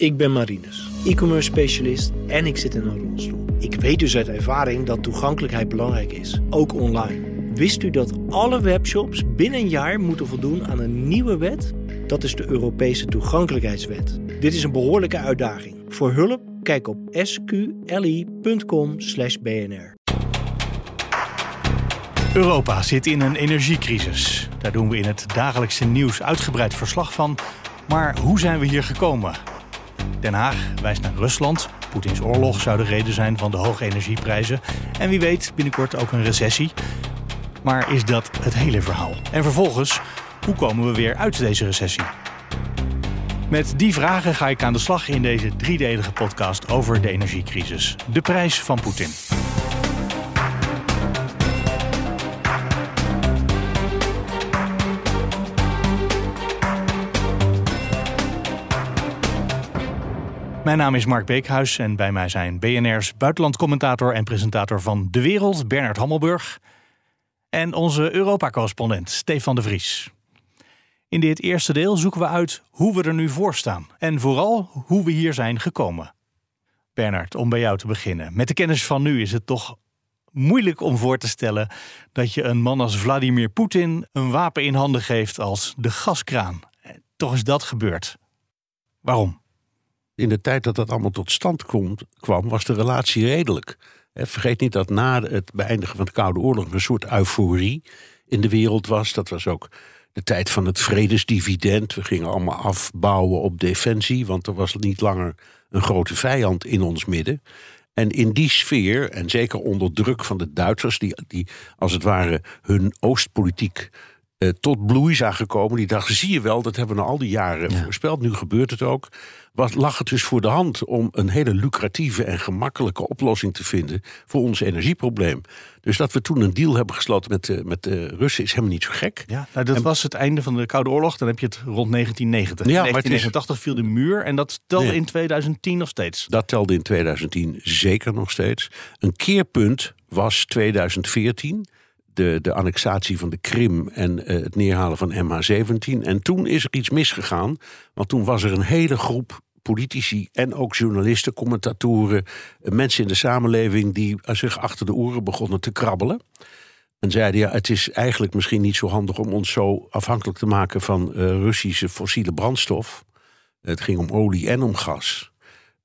Ik ben Marinus, e-commerce specialist en ik zit in een rolstoel. Ik weet dus uit ervaring dat toegankelijkheid belangrijk is, ook online. Wist u dat alle webshops binnen een jaar moeten voldoen aan een nieuwe wet? Dat is de Europese toegankelijkheidswet. Dit is een behoorlijke uitdaging. Voor hulp kijk op sqli.com/bnr. Europa zit in een energiecrisis. Daar doen we in het dagelijkse nieuws uitgebreid verslag van. Maar hoe zijn we hier gekomen? Den Haag wijst naar Rusland. Poetins oorlog zou de reden zijn van de hoge energieprijzen. En wie weet binnenkort ook een recessie. Maar is dat het hele verhaal? En vervolgens, hoe komen we weer uit deze recessie? Met die vragen ga ik aan de slag in deze driedelige podcast over de energiecrisis. De prijs van Poetin. Mijn naam is Mark Beekhuis en bij mij zijn BNR's buitenlandcommentator en presentator van De Wereld, Bernard Hammelburg. En onze Europa-correspondent, Stefan de Vries. In dit eerste deel zoeken we uit hoe we er nu voor staan. En vooral hoe we hier zijn gekomen. Bernard, om bij jou te beginnen. Met de kennis van nu is het toch moeilijk om voor te stellen dat je een man als Vladimir Poetin een wapen in handen geeft als de gaskraan. Toch is dat gebeurd. Waarom? In de tijd dat dat allemaal tot stand komt, kwam, was de relatie redelijk. Vergeet niet dat na het beëindigen van de Koude Oorlog een soort euforie in de wereld was. Dat was ook de tijd van het vredesdividend. We gingen allemaal afbouwen op defensie, want er was niet langer een grote vijand in ons midden. En in die sfeer, en zeker onder druk van de Duitsers, die, die als het ware hun Oostpolitiek eh, tot bloei zagen komen. Die dachten, zie je wel, dat hebben we al die jaren voorspeld. Nu gebeurt het ook. Was, lag het dus voor de hand om een hele lucratieve en gemakkelijke oplossing te vinden voor ons energieprobleem. Dus dat we toen een deal hebben gesloten met, de, met de Russen is helemaal niet zo gek. Ja, nou, dat was het einde van de Koude Oorlog. Dan heb je het rond 1990. Ja, 1989 viel de muur en dat telde in 2010 nog steeds. Dat telde in 2010 zeker nog steeds. Een keerpunt was 2014 de, de annexatie van de Krim en uh, het neerhalen van MH17. En toen is er iets misgegaan, want toen was er een hele groep politici en ook journalisten, commentatoren, eh, mensen in de samenleving die zich achter de oren begonnen te krabbelen. En zeiden ja, het is eigenlijk misschien niet zo handig om ons zo afhankelijk te maken van Russische fossiele brandstof. Het ging om olie en om gas.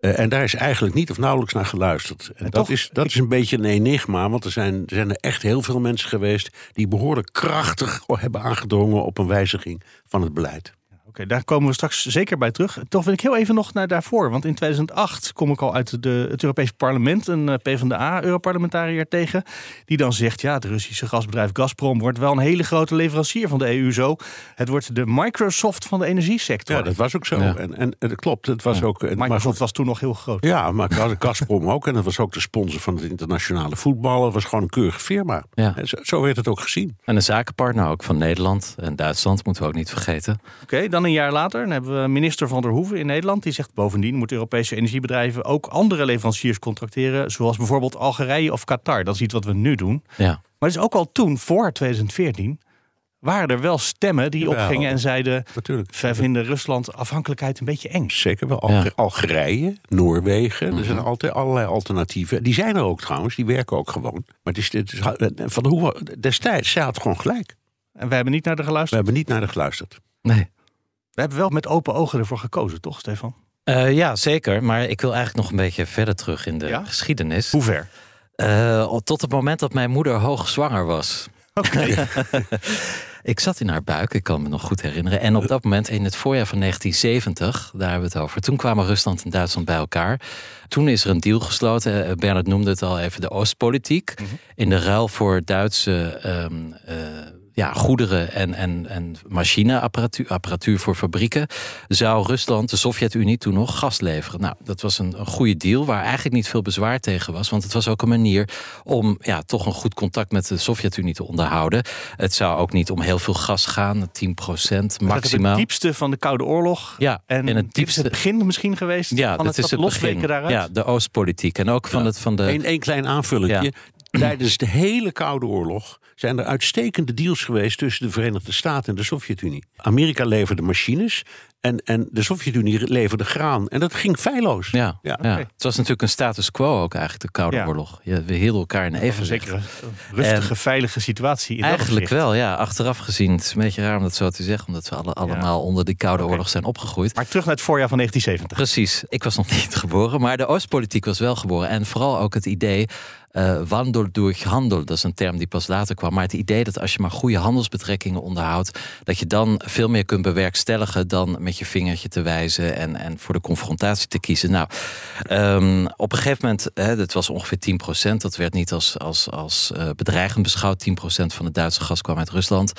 Uh, en daar is eigenlijk niet of nauwelijks naar geluisterd. En, dat, is, dat is een beetje een enigma, want er zijn, er zijn er echt heel veel mensen geweest die behoorlijk krachtig hebben aangedrongen op een wijziging van het beleid. Oké, daar komen we straks zeker bij terug. Toch wil ik heel even nog naar daarvoor. Want in 2008 kom ik al uit de, het Europese parlement een eh, PvdA-europarlementariër tegen. Die dan zegt, ja, het Russische gasbedrijf Gazprom wordt wel een hele grote leverancier van de EU zo. Het wordt de Microsoft van de energiesector. Ja, dat was ook zo. En, en, dat klopt, het was ook... Microsoft maar, was toen nog heel groot. Ja, maar Gazprom ook. En dat was ook de sponsor van het internationale voetballen. Het was gewoon een keurige firma. Ja. Zo, zo, werd het ook gezien. En een zakenpartner ook van Nederland en Duitsland, moeten we ook niet vergeten. Oké, dan een jaar later dan hebben we minister van der Hoeven in Nederland. Die zegt bovendien moeten Europese energiebedrijven ook andere leveranciers contracteren. Zoals bijvoorbeeld Algerije of Qatar. Dat is iets wat we nu doen. Ja. Maar is ook al toen, voor 2014, waren er wel stemmen die opgingen en zeiden... Natuurlijk. wij vinden Rusland afhankelijkheid een beetje eng. Zeker wel. Algerije, Noorwegen, er zijn mhm. altijd allerlei alternatieven. Die zijn er ook trouwens, die werken ook gewoon. Maar het is, het is, van de Hoeven destijds, zij had gewoon gelijk. En we hebben niet naar de geluisterd? We hebben niet naar de geluisterd. Nee. We hebben wel met open ogen ervoor gekozen, toch, Stefan? Uh, ja, zeker. Maar ik wil eigenlijk nog een beetje verder terug in de geschiedenis. Hoe ver? Uh, tot het moment dat mijn moeder hoogzwanger was. Oké. ik zat in haar buik, ik kan me nog goed herinneren. En op dat moment, in het voorjaar van 1970, daar hebben we het over. Toen kwamen Rusland en Duitsland bij elkaar. Toen is er een deal gesloten. Eh, Bernard noemde het al even de Oostpolitiek. Mm In de ruil voor Duitse um, ja, goederen en, en, en machineapparatuur apparatuur voor fabrieken, zou Rusland, de Sovjet-Unie, toen nog gas leveren. Nou, dat was een, een goede deal waar eigenlijk niet veel bezwaar tegen was. Want het was ook een manier om ja, toch een goed contact met de Sovjet-Unie te onderhouden. Het zou ook niet om heel veel gas gaan, 10% maximaal. Het diepste van de Koude Oorlog. Ja, en, het diepste het begin misschien geweest. Ja, van het, het is het begin. Daaruit. Ja, de Oostpolitiek. En ook van het van de. Eén klein aanvullingje. Tijdens de hele Koude Oorlog zijn er uitstekende deals geweest tussen de Verenigde Staten en de Sovjet-Unie. Amerika leverde machines En, en de Sovjet-Unie leverde graan. En dat ging feilloos. Ja, ja. Ja. Het was natuurlijk een status quo ook eigenlijk, de Koude Ja. Oorlog. Je, we hielden elkaar in Een evenwicht. zekere rustige, veilige situatie. In dat Eigenlijk wel, ja. Achteraf gezien. Het is een beetje raar om dat zo te zeggen, omdat we alle, allemaal onder die Koude. Oorlog zijn opgegroeid. Maar terug naar het voorjaar van 1970. Precies, ik was nog niet geboren, maar de Oostpolitiek was wel geboren. En vooral ook het idee, eh wandel durch handel, dat is een term die pas later kwam. Maar het idee dat als je maar goede handelsbetrekkingen onderhoudt, dat je dan veel meer kunt bewerkstelligen dan met je vingertje te wijzen en, en voor de confrontatie te kiezen. Nou, ehm, op een gegeven moment, hè, dat was ongeveer 10%, dat werd niet als, als, als eh, bedreigend beschouwd. 10% van het Duitse gas kwam uit Rusland.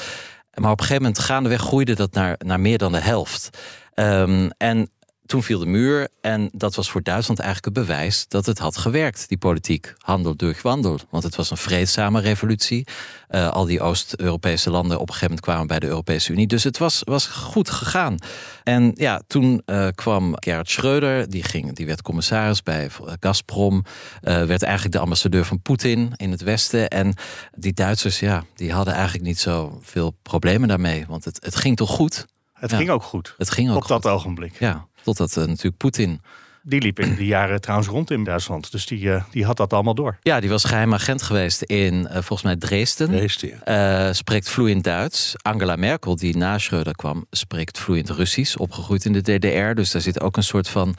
Maar op een gegeven moment gaandeweg groeide dat naar, naar meer dan de helft. Ehm, en toen viel de muur en dat was voor Duitsland eigenlijk het bewijs dat het had gewerkt, die politiek. Handel durch wandel. Want het was een vreedzame revolutie. Eh, al die Oost-Europese landen op een gegeven moment kwamen bij de Europese Unie. Dus het was, was goed gegaan. En ja, toen eh, kwam Gerhard Schreuder, die, ging, die werd commissaris bij Gazprom. eh, werd eigenlijk de ambassadeur van Poetin in het Westen. En die Duitsers, ja, die hadden eigenlijk niet zo veel problemen daarmee. Want het, het ging toch goed? Het Ja. ging ook goed. Het ging ook Op dat ogenblik. Ja, totdat eh, natuurlijk Poetin Die liep in die jaren trouwens rond in Duitsland. Dus die, eh, die had dat allemaal door. Ja, die was geheim agent geweest in eh, volgens mij Dresden. Ja. Eh, spreekt vloeiend Duits. Angela Merkel, die na Schreuder kwam, spreekt vloeiend Russisch. Opgegroeid in de DDR. Dus daar zit ook een soort van.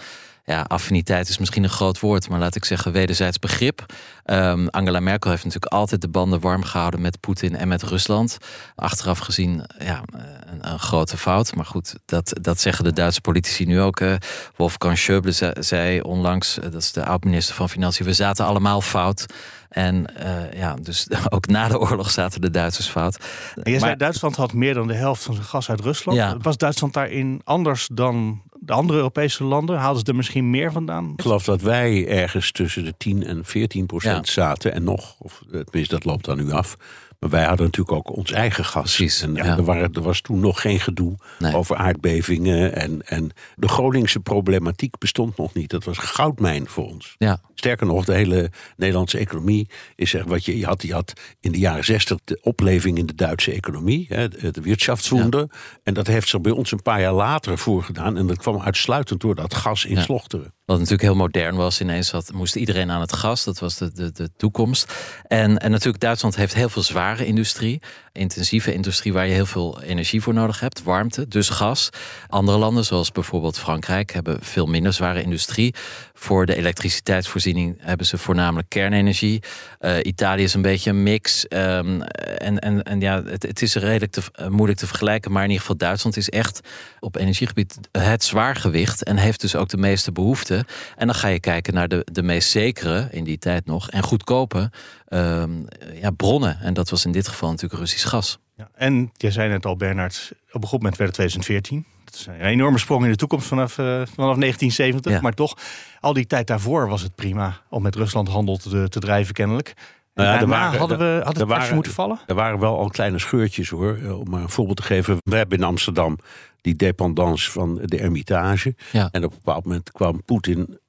Ja, affiniteit is misschien een groot woord, maar laat ik zeggen wederzijds begrip. Ehm, Angela Merkel heeft natuurlijk altijd de banden warm gehouden met Poetin en met Rusland. Achteraf gezien, ja, een, een grote fout. Maar goed, dat, dat zeggen de Duitse politici nu ook. eh. Wolfgang Schäuble zei, zei onlangs, eh, dat is de oud-minister van Financiën, we zaten allemaal fout. En eh, ja, dus ook na de oorlog zaten de Duitsers fout. En jij zei Maar- Duitsland had meer dan de helft van zijn gas uit Rusland. Ja. Was Duitsland daarin anders dan de andere Europese landen? Haalden ze er misschien meer vandaan? Ik geloof dat wij ergens tussen de 10 en 14 procent Ja. zaten. En nog, of eh, tenminste dat loopt dan nu af. Maar wij hadden natuurlijk ook ons eigen gas. Precies, En, en ja. er, waren, er was toen nog geen gedoe Nee. over aardbevingen. En, en de Groningse problematiek bestond nog niet. Dat was goudmijn voor ons. Ja, Sterker nog, de hele Nederlandse economie is echt wat je, je had. Je had in de jaren zestig de opleving in de Duitse economie, hè, de de Wirtschaftswunder. En dat heeft zich bij ons een paar jaar later voorgedaan. En dat kwam uitsluitend door dat gas in. Slochteren. Wat natuurlijk heel modern was. Ineens had, moest iedereen aan het gas. Dat was de, de, de toekomst. En, en natuurlijk, Duitsland heeft heel veel zware industrie. Intensieve industrie waar je heel veel energie voor nodig hebt. Warmte, dus gas. Andere landen, zoals bijvoorbeeld Frankrijk, hebben veel minder zware industrie. Voor de elektriciteitsvoorziening hebben ze voornamelijk kernenergie. Eh, Italië is een beetje een mix. Ehm, en, en, en ja, het, het is redelijk eh, moeilijk te vergelijken. Maar in ieder geval, Duitsland is echt op energiegebied het zwaargewicht. En heeft dus ook de meeste behoefte. En dan ga je kijken naar de, de meest zekere, in die tijd nog, en goedkope ehm, ja, bronnen. En dat was in dit geval natuurlijk Russisch gas. Ja. En jij zei net al, Bernard, op een goed moment werd het 2014. Is een enorme sprong in de toekomst vanaf, eh, vanaf 1970. Ja. Maar toch, al die tijd daarvoor was het prima om met Rusland handel te, te drijven kennelijk. En Nou ja, daarna waren- hadden we, had het waren- moeten vallen? Er waren wel al kleine scheurtjes hoor. Eh, Om maar een voorbeeld te geven. We hebben in Amsterdam die dependance van de Ermitage. Ja. En op een bepaald moment kwam Poetin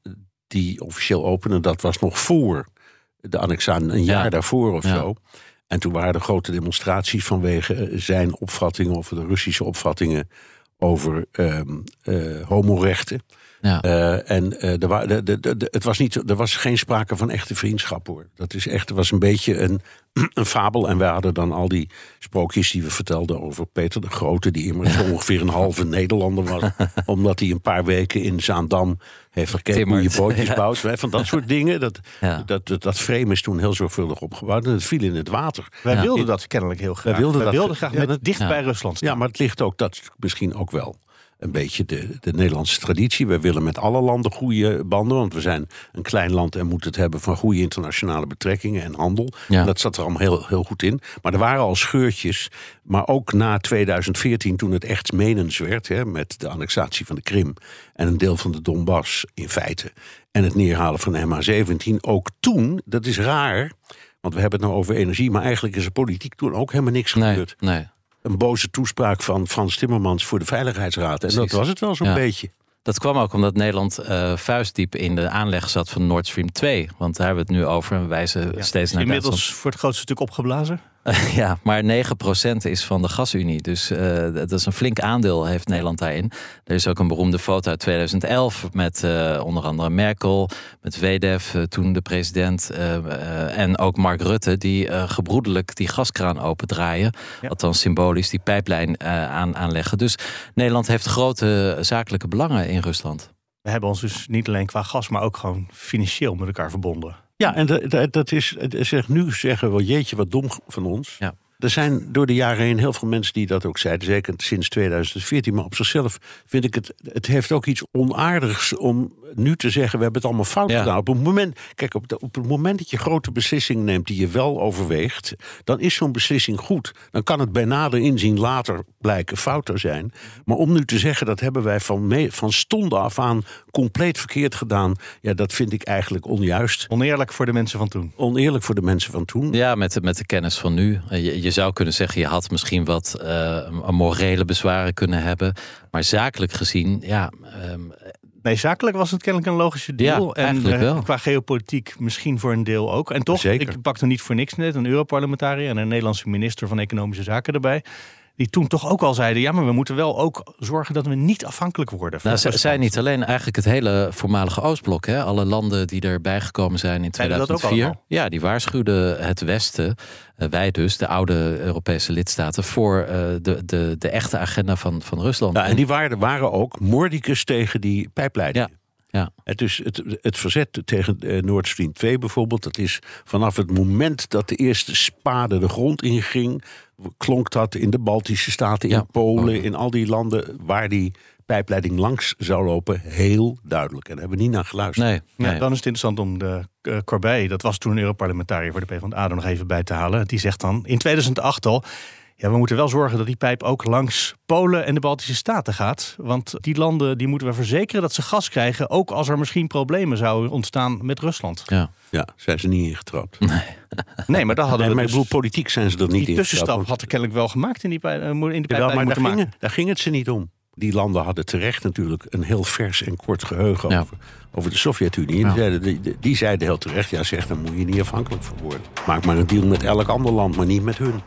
die officieel openen. Dat was nog voor de annexatie, een jaar Ja. daarvoor of Ja. zo. En toen waren er grote demonstraties vanwege eh, zijn opvattingen... of de Russische opvattingen over ehm eh, homorechten. Ja. Eh, en eh, er, wa- de, de, de- het was niet, er was geen sprake van echte vriendschap hoor. Dat is echt, het was een beetje een, een fabel. En wij hadden dan al die sprookjes die we vertelden over Peter de Grote, die immers ongeveer een halve Nederlander was. omdat hij een paar weken in Zaandam heeft gekeken hoe je bootjes Ja. bouwt. Van dat soort dingen. Dat, Ja. dat, dat, dat frame is toen heel zorgvuldig opgebouwd. En het viel in het water. Wij Ja. wilden dat kennelijk heel graag. Wij wilden dat- graag ja, met dicht ja. bij Rusland staan. Ja, maar het ligt ook, dat is misschien ook wel een beetje de, de Nederlandse traditie. We willen met alle landen goede banden, want we zijn een klein land en moeten het hebben van goede internationale betrekkingen en handel. Ja. En dat zat er allemaal heel, heel goed in. Maar er waren al scheurtjes, maar ook na 2014, toen het echt menens werd, hè, met de annexatie van de Krim en een deel van de Donbass in feite, en het neerhalen van MH17, ook toen, dat is raar. Want we hebben het nou over energie, maar eigenlijk is er politiek toen ook helemaal niks Nee, gebeurd nee. Een boze toespraak van Frans Timmermans voor de Veiligheidsraad. En dat was het wel zo'n Ja. beetje. Dat kwam ook omdat Nederland eh, vuistdiep in de aanleg zat van Nord Stream 2. Want daar hebben we het nu over en wijzen Ja. steeds naar Inmiddels Duitsland. voor het grootste stuk opgeblazen. Ja, maar 9% is van de gasunie. Dus uh, dat is een flink aandeel heeft Nederland daarin. Er is ook een beroemde foto uit 2011 met uh, onder andere Merkel, met WDF, uh, toen de president, en ook Mark Rutte, die gebroedelijk die gaskraan opendraaien. Ja. Althans symbolisch die pijplijn aan, aanleggen. Dus Nederland heeft grote zakelijke belangen in Rusland. We hebben ons dus niet alleen qua gas, maar ook gewoon financieel met elkaar verbonden. Ja, en dat, dat is, zeg, nu zeggen we, jeetje, wat dom van ons. Ja. Er zijn door de jaren heen heel veel mensen die dat ook zeiden, zeker sinds 2014. Maar op zichzelf vind ik het, het heeft ook iets onaardigs om nu te zeggen: we hebben het allemaal fout gedaan. Op het moment, kijk, op, op het moment dat je grote beslissingen neemt die je wel overweegt, dan is zo'n beslissing goed. Dan kan het bij nader inzien later blijken fout te zijn. Maar om nu te zeggen dat hebben wij van, me, van stonden af aan compleet verkeerd gedaan, ja, dat vind ik eigenlijk onjuist. Oneerlijk voor de mensen van toen. Oneerlijk voor de mensen van toen. Ja, met, met de kennis van nu. Je, je zou kunnen zeggen, je had misschien wat uh, morele bezwaren kunnen hebben. Maar zakelijk gezien, ja. Um, Nee, zakelijk was het kennelijk een logische deal. Ja, en uh, wel. qua geopolitiek misschien voor een deel ook. En toch, Zeker. ik pakte niet voor niks net een Europarlementariër en een Nederlandse minister van Economische Zaken erbij die toen toch ook al zeiden: ja, maar we moeten wel ook zorgen dat we niet afhankelijk worden. Nou, ze zijn niet alleen eigenlijk het hele voormalige Oostblok, hè? alle landen die erbij gekomen zijn in 2004. Ja, die waarschuwden het Westen, uh, wij dus, de oude Europese lidstaten, voor uh, de, de, de echte agenda van, van Rusland. Ja, en die waren, waren ook moordicus tegen die pijpleiding. Ja. Ja. Het, is het, het verzet tegen uh, Nord Stream 2 bijvoorbeeld, dat is vanaf het moment dat de eerste spade de grond inging, klonk dat in de Baltische Staten, in Polen, in al die landen waar die pijpleiding langs zou lopen, heel duidelijk. En daar hebben we niet naar geluisterd. Nee, nee. Ja, dan is het interessant om de uh, Corbij, dat was toen een Europarlementariër voor de PvdA, er nog even bij te halen. Die zegt dan in 2008 al. Ja, we moeten wel zorgen dat die pijp ook langs Polen en de Baltische Staten gaat. Want die landen die moeten we verzekeren dat ze gas krijgen. Ook als er misschien problemen zouden ontstaan met Rusland. Ja, ja zijn ze niet ingetrapt. Nee, nee maar daar hadden we. Dus, bedoel, politiek zijn ze er niet in. Die tussenstap had er kennelijk wel gemaakt in die, pijp, in die ja, pijplijn. maar daar ging, daar ging het ze niet om. Die landen hadden terecht natuurlijk een heel vers en kort geheugen Ja. over, over de Sovjet-Unie. Die, zeiden, die, die zeiden heel terecht, ja zeg, daar moet je niet afhankelijk van worden. Maak maar een deal met elk ander land, maar niet met hun.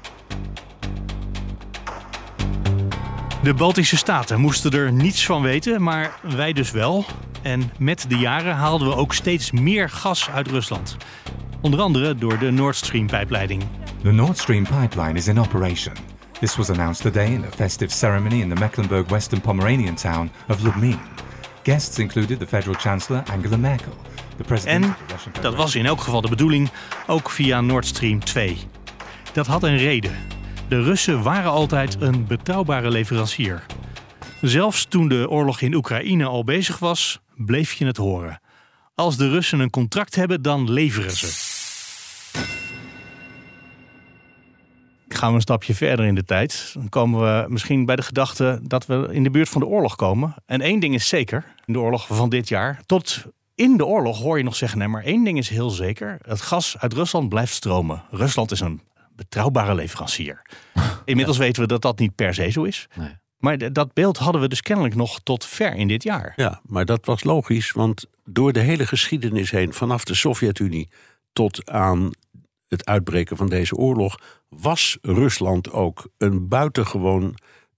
De Baltische Staten moesten er niets van weten, maar wij dus wel. En met de jaren haalden we ook steeds meer gas uit Rusland. Onder andere door de Nord Stream pijpleiding. The Nord Stream pipeline is in operation. This was announced today in a festive ceremony in the Mecklenburg Western Pomeranian town of Lubmin. Guests included the federal chancellor Angela Merkel, the president En of the Russian dat was in elk geval de bedoeling, ook via Nord Stream 2. Dat had een reden. De Russen waren altijd een betrouwbare leverancier. Zelfs toen de oorlog in Oekraïne al bezig was, bleef je het horen. Als de Russen een contract hebben, dan leveren ze. Gaan we een stapje verder in de tijd, dan komen we misschien bij de gedachte dat we in de buurt van de oorlog komen. En één ding is zeker, in de oorlog van dit jaar, tot in de oorlog hoor je nog zeggen, nee, maar één ding is heel zeker, het gas uit Rusland blijft stromen. Rusland is een betrouwbare leverancier. Inmiddels weten we dat dat niet per se zo is. Nee. Maar dat beeld hadden we dus kennelijk nog tot ver in dit jaar. Ja, maar dat was logisch, want door de hele geschiedenis heen, vanaf de Sovjet-Unie tot aan het uitbreken van deze oorlog, was Rusland ook een buitengewoon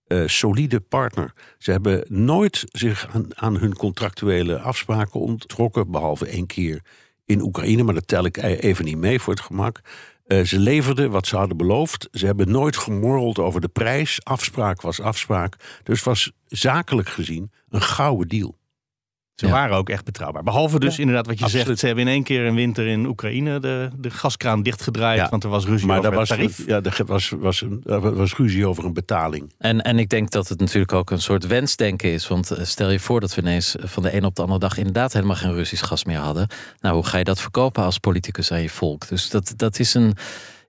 eh, solide partner. Ze hebben nooit zich aan, aan hun contractuele afspraken onttrokken, behalve één keer in Oekraïne, maar dat tel ik e- even niet mee voor het gemak. Eh, ze leverden wat ze hadden beloofd. Ze hebben nooit gemorreld over de prijs. Afspraak was afspraak. Dus was zakelijk gezien een gouden deal. Ze Ja. waren ook echt betrouwbaar. Behalve dus inderdaad wat je absoluut. zegt. Ze hebben in één keer een winter in Oekraïne de, de gaskraan dichtgedraaid. Ja. Want er was ruzie Maar over daar was, tarief. ja, er was, was, een, er was ruzie over een betaling. En, en ik denk dat het natuurlijk ook een soort wensdenken is. Want eh, stel je voor dat we ineens van de een op de andere dag inderdaad helemaal geen Russisch gas meer hadden. Nou, hoe ga je dat verkopen als politicus aan je volk? Dus dat, dat is een.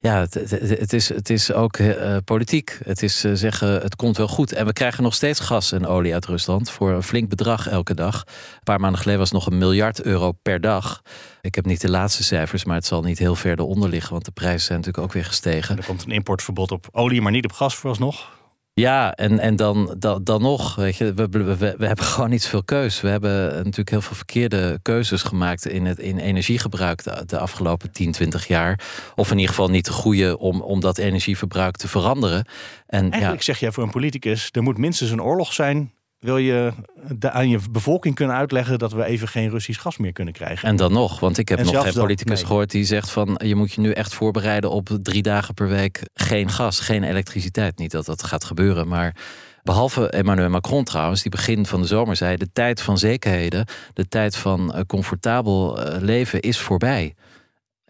Ja, het, is, het is ook eh, politiek. Het is eh, zeggen, het komt wel goed. En we krijgen nog steeds gas en olie uit Rusland voor een flink bedrag elke dag. Een paar maanden geleden was het nog een miljard euro per dag. Ik heb niet de laatste cijfers, maar het zal niet heel ver eronder liggen. Want de prijzen zijn natuurlijk ook weer gestegen. Er komt een importverbod op olie, maar niet op gas vooralsnog. Ja, en, en dan, dan, dan nog, weet je, we, we, we, hebben gewoon niet zoveel keus. We hebben natuurlijk heel veel verkeerde keuzes gemaakt in, het, in energiegebruik de, de afgelopen 10, 20 jaar. Of in ieder geval niet de goede om, om dat energieverbruik te veranderen. En, Eigenlijk zeg jij voor een politicus, er moet minstens een oorlog zijn wil je de, aan je bevolking kunnen uitleggen dat we even geen Russisch gas meer kunnen krijgen. En dan nog, want ik heb nog geen politicus gehoord die zegt van je moet je nu echt voorbereiden op drie dagen per week geen gas, geen elektriciteit. Niet dat dat gaat gebeuren, maar Behalve Emmanuel Macron trouwens, die begin van de zomer zei: de tijd van zekerheden, de tijd van eh, comfortabel eh, leven is voorbij.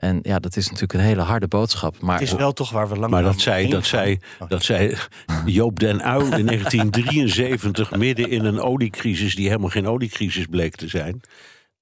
En ja, dat is natuurlijk een hele harde boodschap. Maar het is wel toch waar we lang Maar dat zei, dat, zei, dat zei Joop den Uyl in 1973, midden in een oliecrisis die helemaal geen oliecrisis bleek te zijn.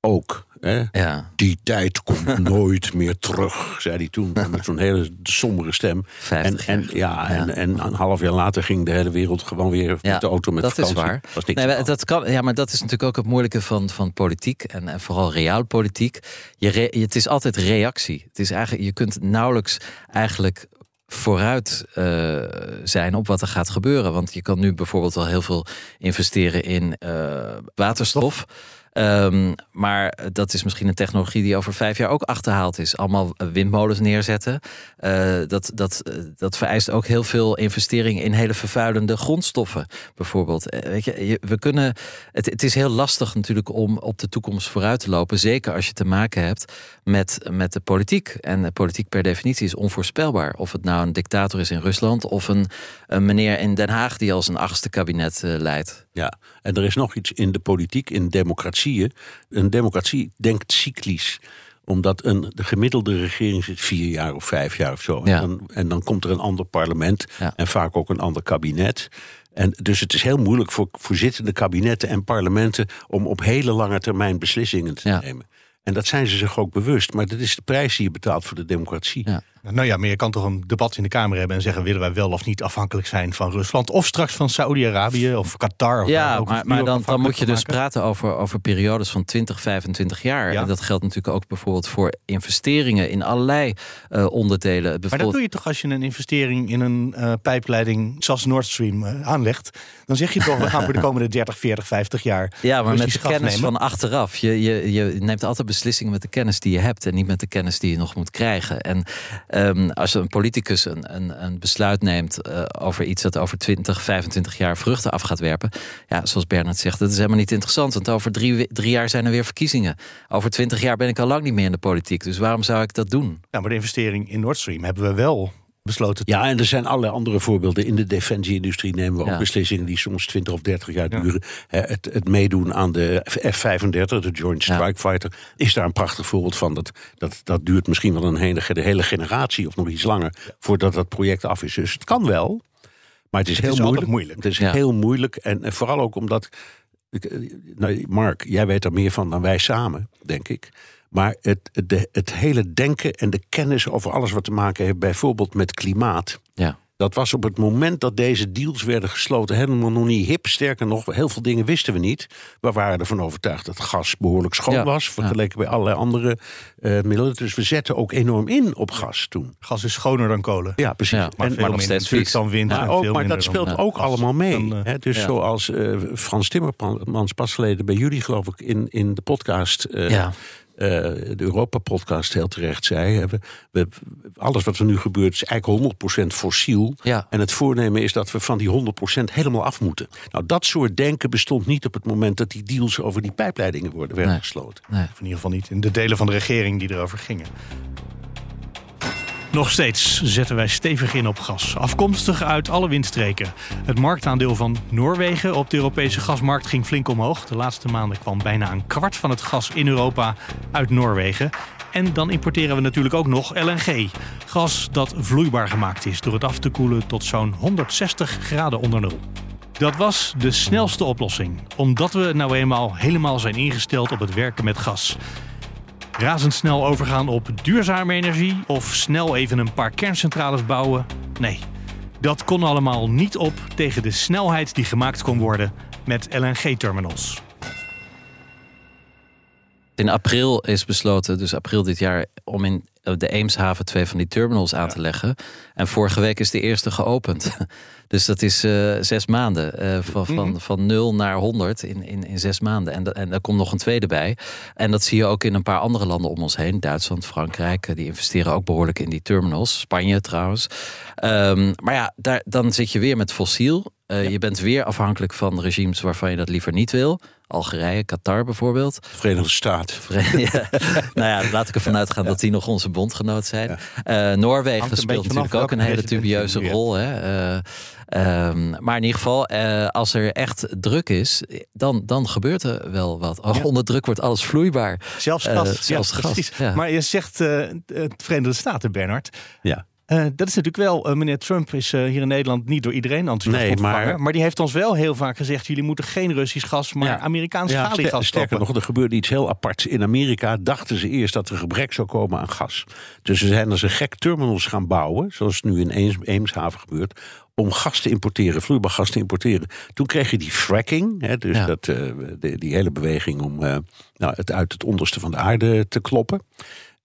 Ook. Hè? Ja. Die tijd komt nooit meer terug, zei hij toen. Met zo'n hele sombere stem. En, en, ja, En, en een half jaar later ging de hele wereld gewoon weer met de auto met dat vakantie. is waar. Was niks nee, dat kan, ja, maar dat is natuurlijk ook het moeilijke van, van politiek. En, en vooral realpolitiek. Je re, het is altijd reactie. Het is eigenlijk, je kunt nauwelijks eigenlijk vooruit uh, zijn op wat er gaat gebeuren. Want je kan nu bijvoorbeeld wel heel veel investeren in uh, waterstof. Um, maar dat is misschien een technologie die over vijf jaar ook achterhaald is. Allemaal windmolens neerzetten. Uh, dat, dat, dat vereist ook heel veel investering in hele vervuilende grondstoffen, bijvoorbeeld. Weet je, we kunnen, het, het is heel lastig natuurlijk om op de toekomst vooruit te lopen. Zeker als je te maken hebt met, met de politiek. En de politiek per definitie is onvoorspelbaar. Of het nou een dictator is in Rusland of een, meneer in Den Haag die als een achtste kabinet leidt. Ja, en er is nog iets in de politiek, in democratieën. Een democratie denkt cyclisch omdat een, de gemiddelde regering zit vier jaar of vijf jaar of zo. Ja. En, dan, en dan komt er een ander parlement Ja. en vaak ook een ander kabinet. En dus het is heel moeilijk voor, voor zittende kabinetten en parlementen om op hele lange termijn beslissingen te Ja. nemen. En dat zijn ze zich ook bewust. Maar dat is de prijs die je betaalt voor de democratie. Ja. Nou ja, maar je kan toch een debat in de Kamer hebben en zeggen: willen wij wel of niet afhankelijk zijn van Rusland? Of straks van Saoedi-Arabië of Qatar? Of Ja, ook maar, maar dan, dan moet je dus praten over, over periodes van 20, 25 jaar. Ja. En dat geldt natuurlijk ook bijvoorbeeld voor investeringen in allerlei eh, onderdelen. Maar dat Bijvoorbeeld, doe je toch als je een investering in een eh, pijpleiding zoals Nord Stream eh, aanlegt. Dan zeg je toch, we gaan voor de komende 30, 40, 50 jaar. ja, maar met de kennis nemen. van achteraf. Je, je, je neemt altijd beslissingen met de kennis die je hebt en niet met de kennis die je nog moet krijgen. En ehm, als een politicus een, een, een besluit neemt eh, over iets dat over 20, 25 jaar vruchten af gaat werpen. Ja, zoals Bernard zegt, dat is helemaal niet interessant. Want over drie, drie jaar zijn er weer verkiezingen. Over 20 jaar ben ik al lang niet meer in de politiek. Dus waarom zou ik dat doen? Ja, maar de investering in Nord Stream hebben we wel besloten. te- Ja, en er zijn allerlei andere voorbeelden. In de defensieindustrie nemen we ook beslissingen die soms 20 of 30 jaar Ja. duren. Het, het meedoen aan de F-35, de Joint. Strike Fighter, is daar een prachtig voorbeeld van. Dat, dat, dat duurt misschien wel een hele, de hele generatie of nog iets langer voordat dat project af is. Dus het kan wel, maar het is Het heel is moeilijk. moeilijk. Het is heel moeilijk en, en vooral ook omdat. ik, eh, Nou, Mark, jij weet er meer van dan wij samen, denk ik. Maar het, de, het hele denken en de kennis over alles wat te maken heeft, bijvoorbeeld met klimaat. Ja. Dat was op het moment dat deze deals werden gesloten helemaal nog niet hip. Sterker nog, heel veel dingen wisten we niet. We waren ervan overtuigd dat gas behoorlijk schoon Ja, was. Vergeleken bij allerlei andere eh, middelen. Dus we zetten ook enorm in op gas toen. Gas is schoner dan kolen. Ja, precies. Ja, Maar, En- veel nog steeds dan wind. ook, veel maar dat speelt ook gas. allemaal mee. Dan, eh, hè. Dus ja. zoals eh, Frans Timmermans pas geleden bij jullie, geloof ik, in, in de podcast. Eh, de Europa-podcast heel terecht zei. We, we- alles wat er nu gebeurt is eigenlijk 100% fossiel. Ja. En het voornemen is dat we van die 100% helemaal af moeten. Nou, dat soort denken bestond niet op het moment dat die deals over die pijpleidingen worden, werden Nee. gesloten. Nee. Of in ieder geval niet in de delen van de regering die erover gingen. Nog steeds zetten wij stevig in op gas, afkomstig uit alle windstreken. Het marktaandeel van Noorwegen op de Europese gasmarkt ging flink omhoog. De laatste maanden kwam bijna een kwart van het gas in Europa uit Noorwegen. En dan importeren we natuurlijk ook nog LNG. Gas dat vloeibaar gemaakt is door het af te koelen tot zo'n 160 graden onder nul. Dat was de snelste oplossing, omdat we nou eenmaal helemaal zijn ingesteld op het werken met gas. Razendsnel overgaan op duurzame energie of snel even een paar kerncentrales bouwen? Nee, dat kon allemaal niet op tegen de snelheid die gemaakt kon worden met LNG-terminals. In april is besloten, dus april dit jaar, om in de Eemshaven twee van die terminals aan te leggen. En vorige week is de eerste geopend. Dus dat is uh, zes maanden. Uh, van, van, Mhm. van 0 naar 100 in, in, in zes maanden. En, en daar komt nog een tweede bij. En dat zie je ook in een paar andere landen om ons heen. Duitsland, Frankrijk. eh, Die investeren ook behoorlijk in die terminals. Spanje trouwens. Ehm, maar ja, daar, dan zit je weer met fossiel. Eh, Je bent weer afhankelijk van regimes waarvan je dat liever niet wil. Algerije, Qatar bijvoorbeeld. Verenigde Staten. Ja. nou ja, laat ik ervan uitgaan dat die nog onze bondgenoot zijn. Eh, Noorwegen speelt natuurlijk ook een hele dubieuze rol. Hè? Eh, ehm, maar in ieder geval, eh, als er echt druk is, dan, dan gebeurt er wel wat. Oh, Onder druk wordt alles vloeibaar. Zelfs gas. zelfs ja, gas, precies. ja. Maar je zegt eh het Verenigde Staten, Bernard. Ja. Eh, dat is natuurlijk wel, eh, meneer Trump is eh, hier in Nederland niet door iedereen enthousiast Nee, ontvangen. maar- Maar... die heeft ons wel heel vaak gezegd, jullie moeten geen Russisch gas, maar Ja. Amerikaans Ja, schaliegas ster- sterker nog, er gebeurde iets heel aparts. In Amerika dachten ze eerst dat er gebrek zou komen aan gas. Dus ze zijn als een gek terminals gaan bouwen, zoals nu in Eems- Eemshaven gebeurt, om gas te importeren, vloeibaar gas te importeren. Toen kreeg je die fracking, hè, dus Ja. dat, de- die hele beweging om nou, het uit het onderste van de aarde te kloppen.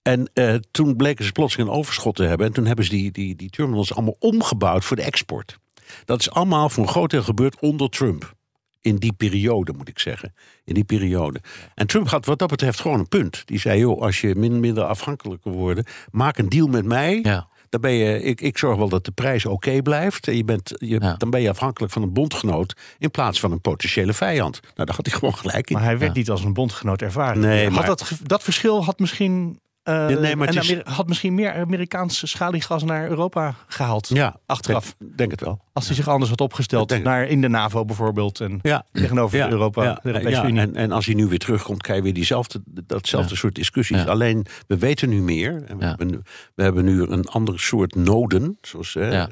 En eh, toen bleken ze plotseling een overschot te hebben. En toen hebben ze die, die, die terminals allemaal omgebouwd voor de export. Dat is allemaal voor een groot deel gebeurd onder Trump. In die periode, moet ik zeggen. In die periode. En Trump had wat dat betreft gewoon een punt. Die zei, joh, als je min, minder afhankelijk wil worden... maak een deal met mij. Ja. Dan ben je, ik, ik zorg wel dat de prijs oké blijft. En je bent, je, Ja. Dan ben je afhankelijk van een bondgenoot... in plaats van een potentiële vijand. Nou, daar had hij gewoon gelijk in. Maar hij werd Ja. niet als een bondgenoot ervaren. Nee, had maar- dat, dat verschil had misschien, eh, Ja, nee, maar het en is- had misschien meer Amerikaans schaliegas naar Europa gehaald. ja, achteraf. Denk, denk het wel. Als hij zich anders had opgesteld. Naar in de NAVO bijvoorbeeld. En Ja. tegenover Ja, Europa, de Europese Unie. En, en als hij nu weer terugkomt, krijg je weer diezelfde, datzelfde soort discussies. Alleen, we weten nu meer. En we, hebben, nu- we hebben nu een ander soort noden. Zoals, hè.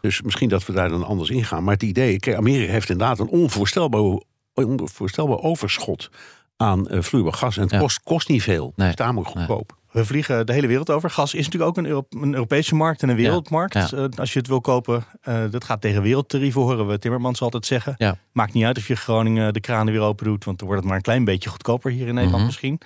Dus misschien dat we daar dan anders in gaan. Maar het idee, kijk, Amerika heeft inderdaad een onvoorstelbaar, onvoorstelbaar overschot aan eh, vloeibaar gas. En het kost, kost niet veel. Nee. Het is tamelijk Nee. We vliegen de hele wereld over. Gas is natuurlijk ook een, een Europese markt en een wereldmarkt. Ja. Eh, als je het wil kopen, eh, dat gaat tegen wereldtarieven, horen we Timmermans altijd zeggen. Ja. Maakt niet uit of je Groningen de kranen weer open doet, want dan wordt het maar een klein beetje goedkoper hier in Nederland Mhm. misschien.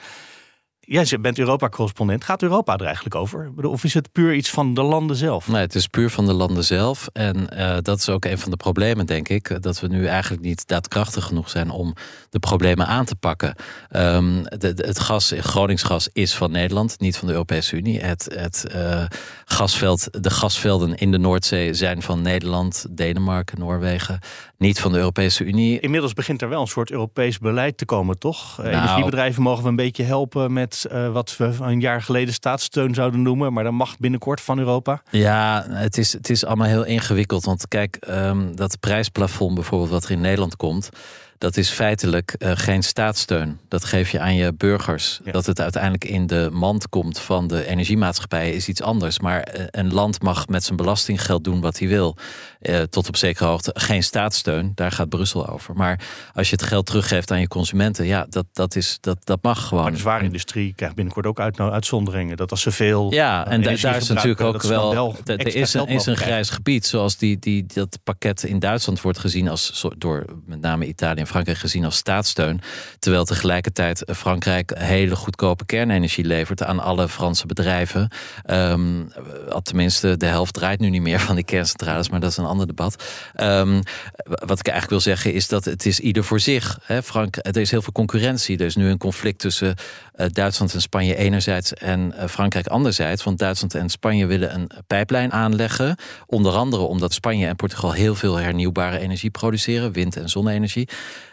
Jij bent Europa-correspondent. Gaat Europa er eigenlijk over? Of is het puur iets van de landen zelf? Nee, het is puur van de landen zelf. En eh, dat is ook een van de problemen, denk ik. Dat we nu eigenlijk niet daadkrachtig genoeg zijn om de problemen aan te pakken. Ehm, de, de- het gas, Groningsgas is van Nederland, niet van de Europese Unie. Het, het eh, gasveld, de gasvelden in de Noordzee zijn van Nederland, Denemarken, Noorwegen. Niet van de Europese Unie. Inmiddels begint er wel een soort Europees beleid te komen, toch? Eh, Nou. Energiebedrijven mogen we een beetje helpen met eh, wat we een jaar geleden staatssteun zouden noemen. Maar dat mag binnenkort van Europa. Ja, het is, het is allemaal heel ingewikkeld. Want kijk, ehm, dat prijsplafond bijvoorbeeld wat er in Nederland komt... dat is feitelijk eh, geen staatssteun. Dat geef je aan je burgers. Ja. Dat het uiteindelijk in de mand komt van de energiemaatschappijen is iets anders. Maar eh, een land mag met zijn belastinggeld doen wat hij wil. Eh, tot op zekere hoogte geen staatssteun. Daar gaat Brussel over. Maar als je het geld teruggeeft aan je consumenten... ja, dat, dat, is, dat, dat mag gewoon. Maar de zware industrie krijgt binnenkort ook uit, uitzonderingen. Dat als ze veel. Ja, en daar is natuurlijk ook wel. wel er- is een, is een grijs gebied, zoals die, die, dat pakket in Duitsland wordt gezien als door met name Italië en Frankrijk gezien als staatssteun. Terwijl tegelijkertijd Frankrijk hele goedkope kernenergie levert aan alle Franse bedrijven. Al tenminste, de helft draait nu niet meer van die kerncentrales, maar dat is een ander debat. Ehm, wat ik eigenlijk wil zeggen is dat het is ieder voor zich. Hè. Frank, er is heel veel concurrentie. Er is nu een conflict tussen Duitsland en Spanje enerzijds en eh, Frankrijk anderzijds. Want Duitsland en Spanje willen een pijplijn aanleggen. Onder andere omdat Spanje en Portugal heel veel hernieuwbare energie produceren, wind- en zonne-energie.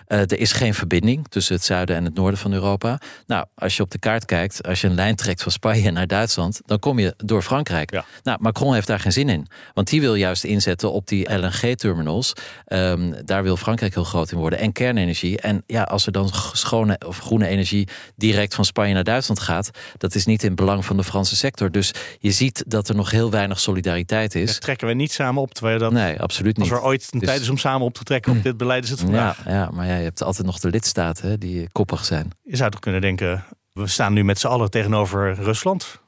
Eh, er is geen verbinding tussen het zuiden en het noorden van Europa. Nou, als je op de kaart kijkt, als je een lijn trekt van Spanje naar Duitsland, dan kom je door Frankrijk. Ja. Nou, Macron heeft daar geen zin in. Want die wil juist inzetten op die LNG-terminals. Ehm, daar wil Frankrijk heel groot in worden. En kernenergie. En ja, als er dan schone of groene energie direct van Spanje naar Duitsland gaat, dat is niet in belang van de Franse sector. Dus je ziet dat er nog heel weinig solidariteit is. Dat trekken we niet samen op. Terwijl dat, Nee, absoluut als niet. er ooit een Dus- tijd is om samen op te trekken op dit beleid, is het Ja, vandaag. ja, maar ja, je hebt altijd nog de lidstaten hè, die koppig zijn. Je zou toch kunnen denken, we staan nu met z'n allen tegenover Rusland.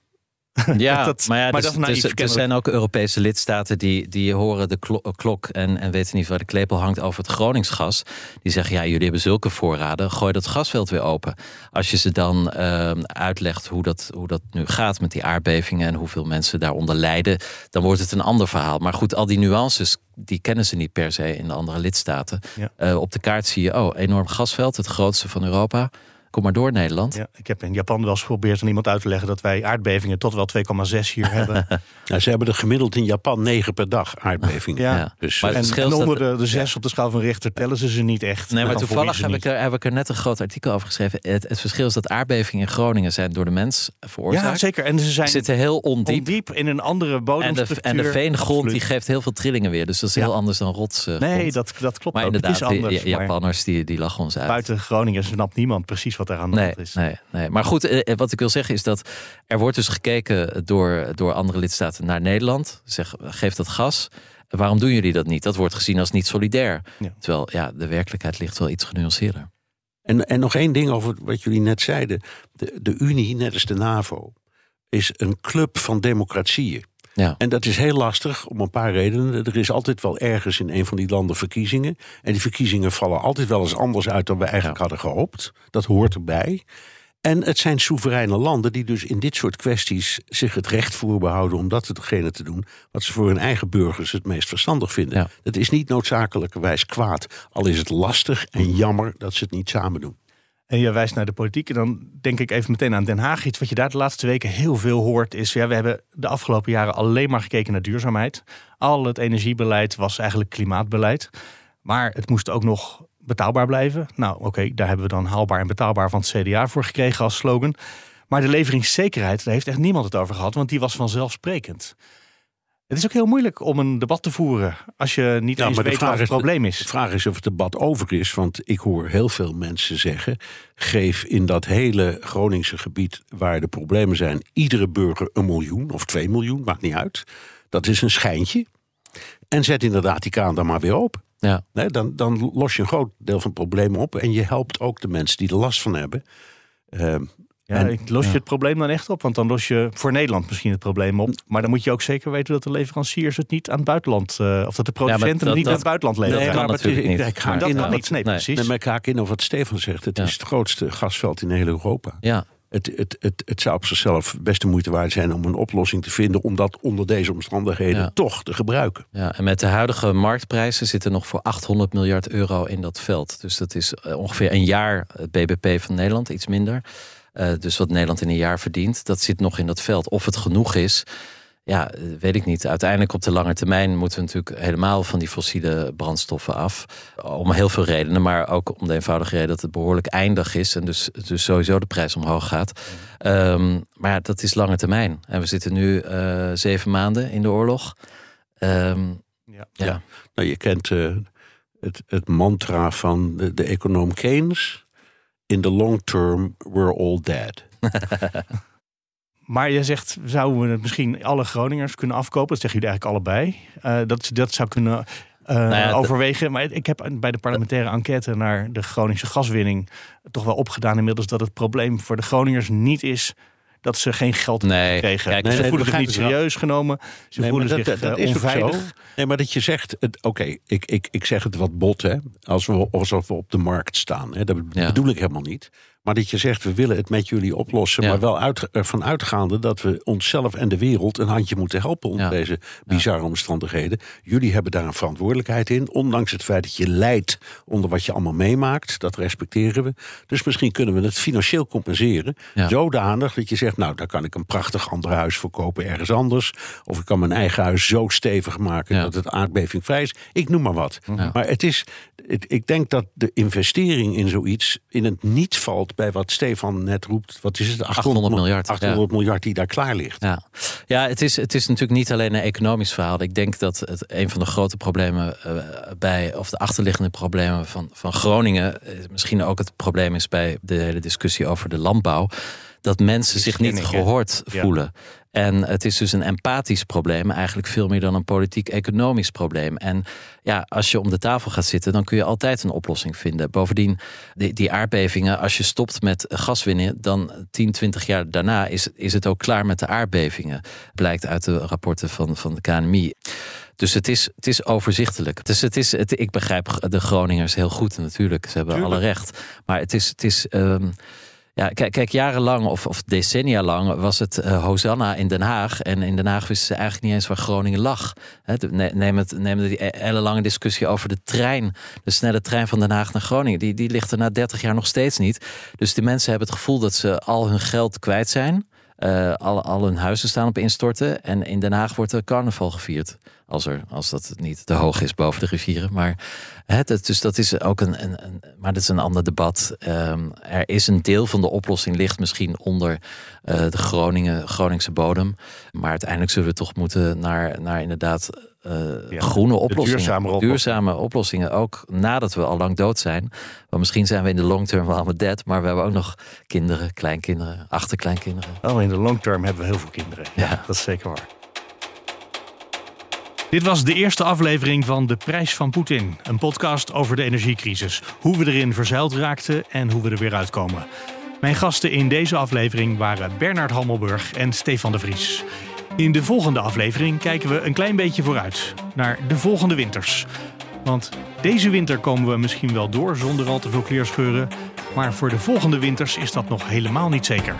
Ja, Dat- maar, ja, maar dus- dat is naïef, dus er zijn ook Europese lidstaten die, die horen de klo- klok en, en weten niet waar de klepel hangt over het Groningsgas. Die zeggen, ja, jullie hebben zulke voorraden, gooi dat gasveld weer open. Als je ze dan ehm, uitlegt hoe dat, hoe dat nu gaat met die aardbevingen en hoeveel mensen daaronder lijden, dan wordt het een ander verhaal. Maar goed, al die nuances, die kennen ze niet per se in de andere lidstaten. Ja. Eh, op de kaart zie je, oh, enorm gasveld, het grootste van Europa. Kom maar door, Nederland. Ja, ik heb in Japan wel eens geprobeerd aan iemand uit te leggen dat wij aardbevingen tot wel 2,6 hier hebben. Nou, ze hebben er gemiddeld in Japan negen per dag aardbevingen. Ja. Ja. Dus, Maar eh, En, onder de, de zes op de schaal van Richter tellen ze ze niet echt. Nee, maar toevallig heb ik, er, heb ik er net een groot artikel over geschreven. Het, het verschil is dat aardbevingen in Groningen zijn door de mens veroorzaakt. Ja, zeker. En ze zijn zitten heel ondiep. ondiep in een andere En de, bodemstructuur. en de veengrond die geeft heel veel trillingen weer. Dus dat is Ja. heel anders dan rots. eh, Nee, dat, dat klopt maar ook. Het inderdaad, is anders. die, maar Japanners die, die lachen ons uit. buiten Groningen snapt niemand precies wat er aan de Nee, hand is. nee, nee. Maar goed, eh, wat ik wil zeggen is dat er wordt dus gekeken door, door andere lidstaten naar Nederland. Zeg, geef dat gas. Waarom doen jullie dat niet? Dat wordt gezien als niet solidair. Ja. Terwijl ja, de werkelijkheid ligt wel iets genuanceerder. En, en nog één ding over wat jullie net zeiden. De, de Unie, net als de NAVO, is een club van democratieën. Ja. En dat is heel lastig om een paar redenen. Er is altijd wel ergens in een van die landen verkiezingen. En die verkiezingen vallen altijd wel eens anders uit dan we eigenlijk Ja. hadden gehoopt. Dat hoort erbij. En het zijn soevereine landen die dus in dit soort kwesties zich het recht voorbehouden om dat hetgene te doen wat ze voor hun eigen burgers het meest verstandig vinden. Ja. Dat is niet noodzakelijkerwijs kwaad. Al is het lastig en jammer dat ze het niet samen doen. En je wijst naar de politiek. En dan denk ik even meteen aan Den Haag. Iets wat je daar de laatste weken heel veel hoort is... Ja, we hebben de afgelopen jaren alleen maar gekeken naar duurzaamheid. Al het energiebeleid was eigenlijk klimaatbeleid. Maar het moest ook nog betaalbaar blijven. Nou, oké, daar hebben we dan haalbaar en betaalbaar van het CDA voor gekregen als slogan. Maar de leveringszekerheid, daar heeft echt niemand het over gehad. Want die was vanzelfsprekend. Het is ook heel moeilijk om een debat te voeren... als je niet Ja, eens de weet wat het is- probleem De is. vraag is of het debat over is. Want ik hoor heel veel mensen zeggen. Geef in dat hele Groningse gebied waar de problemen zijn. iedere burger een miljoen of twee miljoen, maakt niet uit. Dat is een schijntje. En zet inderdaad die kraan dan maar weer open. Ja. Nee, dan, dan los je een groot deel van het probleem op. En je helpt ook de mensen die er last van hebben. Ehm, Ja, En- los je het probleem dan echt op? Want dan los je voor Nederland misschien het probleem op. Maar dan moet je ook zeker weten dat de leveranciers het niet aan het buitenland... eh, of dat de producenten dat- het niet dat- aan het buitenland leveren. dat kan maar natuurlijk het is- niet. ik ga Maar dat in kan op- niet. Nee, Nee. precies. Nee, maar ik haak in op wat Stefan zegt. Het Ja. is het grootste gasveld in heel Europa. Ja. Het, het, het, het zou op zichzelf best de moeite waard zijn om een oplossing te vinden. om dat onder deze omstandigheden Ja. toch te gebruiken. Ja, en met de huidige marktprijzen zitten nog voor 800 miljard euro in dat veld. Dus dat is eh, ongeveer een jaar het BBP van Nederland, iets minder. Eh, dus wat Nederland in een jaar verdient, dat zit nog in dat veld. Of het genoeg is, ja, eh, weet ik niet. Uiteindelijk op de lange termijn moeten we natuurlijk helemaal van die fossiele brandstoffen af. Om heel veel redenen, maar ook om de eenvoudige reden dat het behoorlijk eindig is. En dus, dus sowieso de prijs omhoog gaat. Ehm, maar dat is lange termijn. En we zitten nu eh, zeven maanden in de oorlog. Ehm, Ja. ja. Ja. Nou, je kent eh, het, het mantra van de, de econoom Keynes. In the long term, we're all dead. Maar je zegt, zouden we het misschien alle Groningers kunnen afkopen? Dat zeggen jullie eigenlijk allebei. Eh, dat, dat zou kunnen eh, ja, overwegen. Maar ik heb bij de parlementaire enquête naar de Groningse gaswinning... toch wel opgedaan inmiddels dat het probleem voor de Groningers niet is... dat ze geen geld Nee, kregen. kijk, ze nee, voelen zich niet wel. serieus genomen. Ze voelen maar zich dat, dat, eh, is onveilig. Nee, maar dat je zegt, oké, ik, ik, ik zeg het wat bot, hè. Als we, alsof we op de markt staan. Hè. Dat Ja. bedoel ik helemaal niet. Maar dat je zegt, we willen het met jullie oplossen. Ja. Maar wel uit, ervan uitgaande dat we onszelf en de wereld een handje moeten helpen onder Ja. deze bizarre omstandigheden. Jullie hebben daar een verantwoordelijkheid in. Ondanks het feit dat je lijdt onder wat je allemaal meemaakt. Dat respecteren we. Dus misschien kunnen we het financieel compenseren. Zodanig dat je zegt, nou, daar kan ik een prachtig ander huis voor kopen ergens anders. Of ik kan mijn eigen huis zo stevig maken dat het aardbevingvrij is. Ik noem maar wat. Maar het is, het- ik denk dat de investering in zoiets in het niet valt bij wat Stefan net roept. Wat is het? 800 miljard, 800 miljard die daar klaar ligt. Ja, ja het, is, het is natuurlijk niet alleen een economisch verhaal. Ik denk dat het een van de grote problemen eh, bij, of de achterliggende problemen van, van Groningen, eh, misschien ook het probleem is bij de hele discussie over de landbouw, dat mensen zich niet gehoord Ja. voelen. En het is dus een empathisch probleem, eigenlijk veel meer dan een politiek-economisch probleem. En ja, als je om de tafel gaat zitten, dan kun je altijd een oplossing vinden. Bovendien, die, die aardbevingen, als je stopt met gas winnen, dan 10, 20 jaar daarna is, is het ook klaar met de aardbevingen. Blijkt uit de rapporten van, van de KNMI. Dus het is, het is overzichtelijk. Dus het is, het, ik begrijp de Groningers heel goed natuurlijk. Ze hebben alle recht. Maar het is, het is um, ja, kijk, kijk, jarenlang of, of decennia lang was het uh, Hosanna in Den Haag. En in Den Haag wisten ze eigenlijk niet eens waar Groningen lag. neem, het, neem die ellenlange discussie over de trein. De snelle trein van Den Haag naar Groningen. Die, die ligt er na 30 jaar nog steeds niet. Dus de mensen hebben het gevoel dat ze al hun geld kwijt zijn. Uh, al, al hun huizen staan op instorten. En in Den Haag wordt er carnaval gevierd. Als, er, als dat niet te hoog is boven de rivieren. Maar, het, dus dat is ook een, een, Maar dat is een ander debat. Um, er is een deel van de oplossing ligt misschien onder uh, de Groningen, Groningse bodem. Maar uiteindelijk zullen we toch moeten naar, naar inderdaad ja, groene oplossingen. Duurzame, duurzame, oplossingen. Ook nadat we al lang dood zijn. Want misschien zijn we in de long term wel allemaal dead. Maar we hebben ook nog kinderen, kleinkinderen, achterkleinkinderen. Oh, in de long term hebben we heel veel kinderen. Ja, dat is zeker waar. Dit was de eerste aflevering van De Prijs van Poetin. Een podcast over de energiecrisis. Hoe we erin verzeild raakten en hoe we er weer uitkomen. Mijn gasten in deze aflevering waren Bernard Hammelburg en Stefan de Vries. In de volgende aflevering kijken we een klein beetje vooruit naar de volgende winters. Want deze winter komen we misschien wel door zonder al te veel kleerscheuren. Maar voor de volgende winters is dat nog helemaal niet zeker.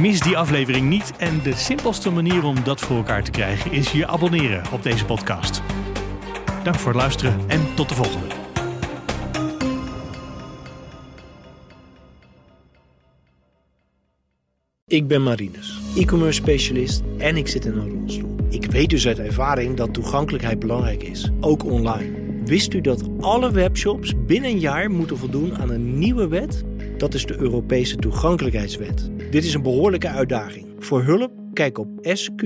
Mis die aflevering niet en de simpelste manier om dat voor elkaar te krijgen is je abonneren op deze podcast. Dank voor het luisteren en tot de volgende. Ik ben Marinus, e-commerce specialist en ik zit in een rolstoel. Ik weet dus uit ervaring dat toegankelijkheid belangrijk is, ook online. Wist u dat alle webshops binnen een jaar moeten voldoen aan een nieuwe wet? Dat is de Europese toegankelijkheidswet. Dit is een behoorlijke uitdaging. Voor hulp kijk op sqli.com/bnr.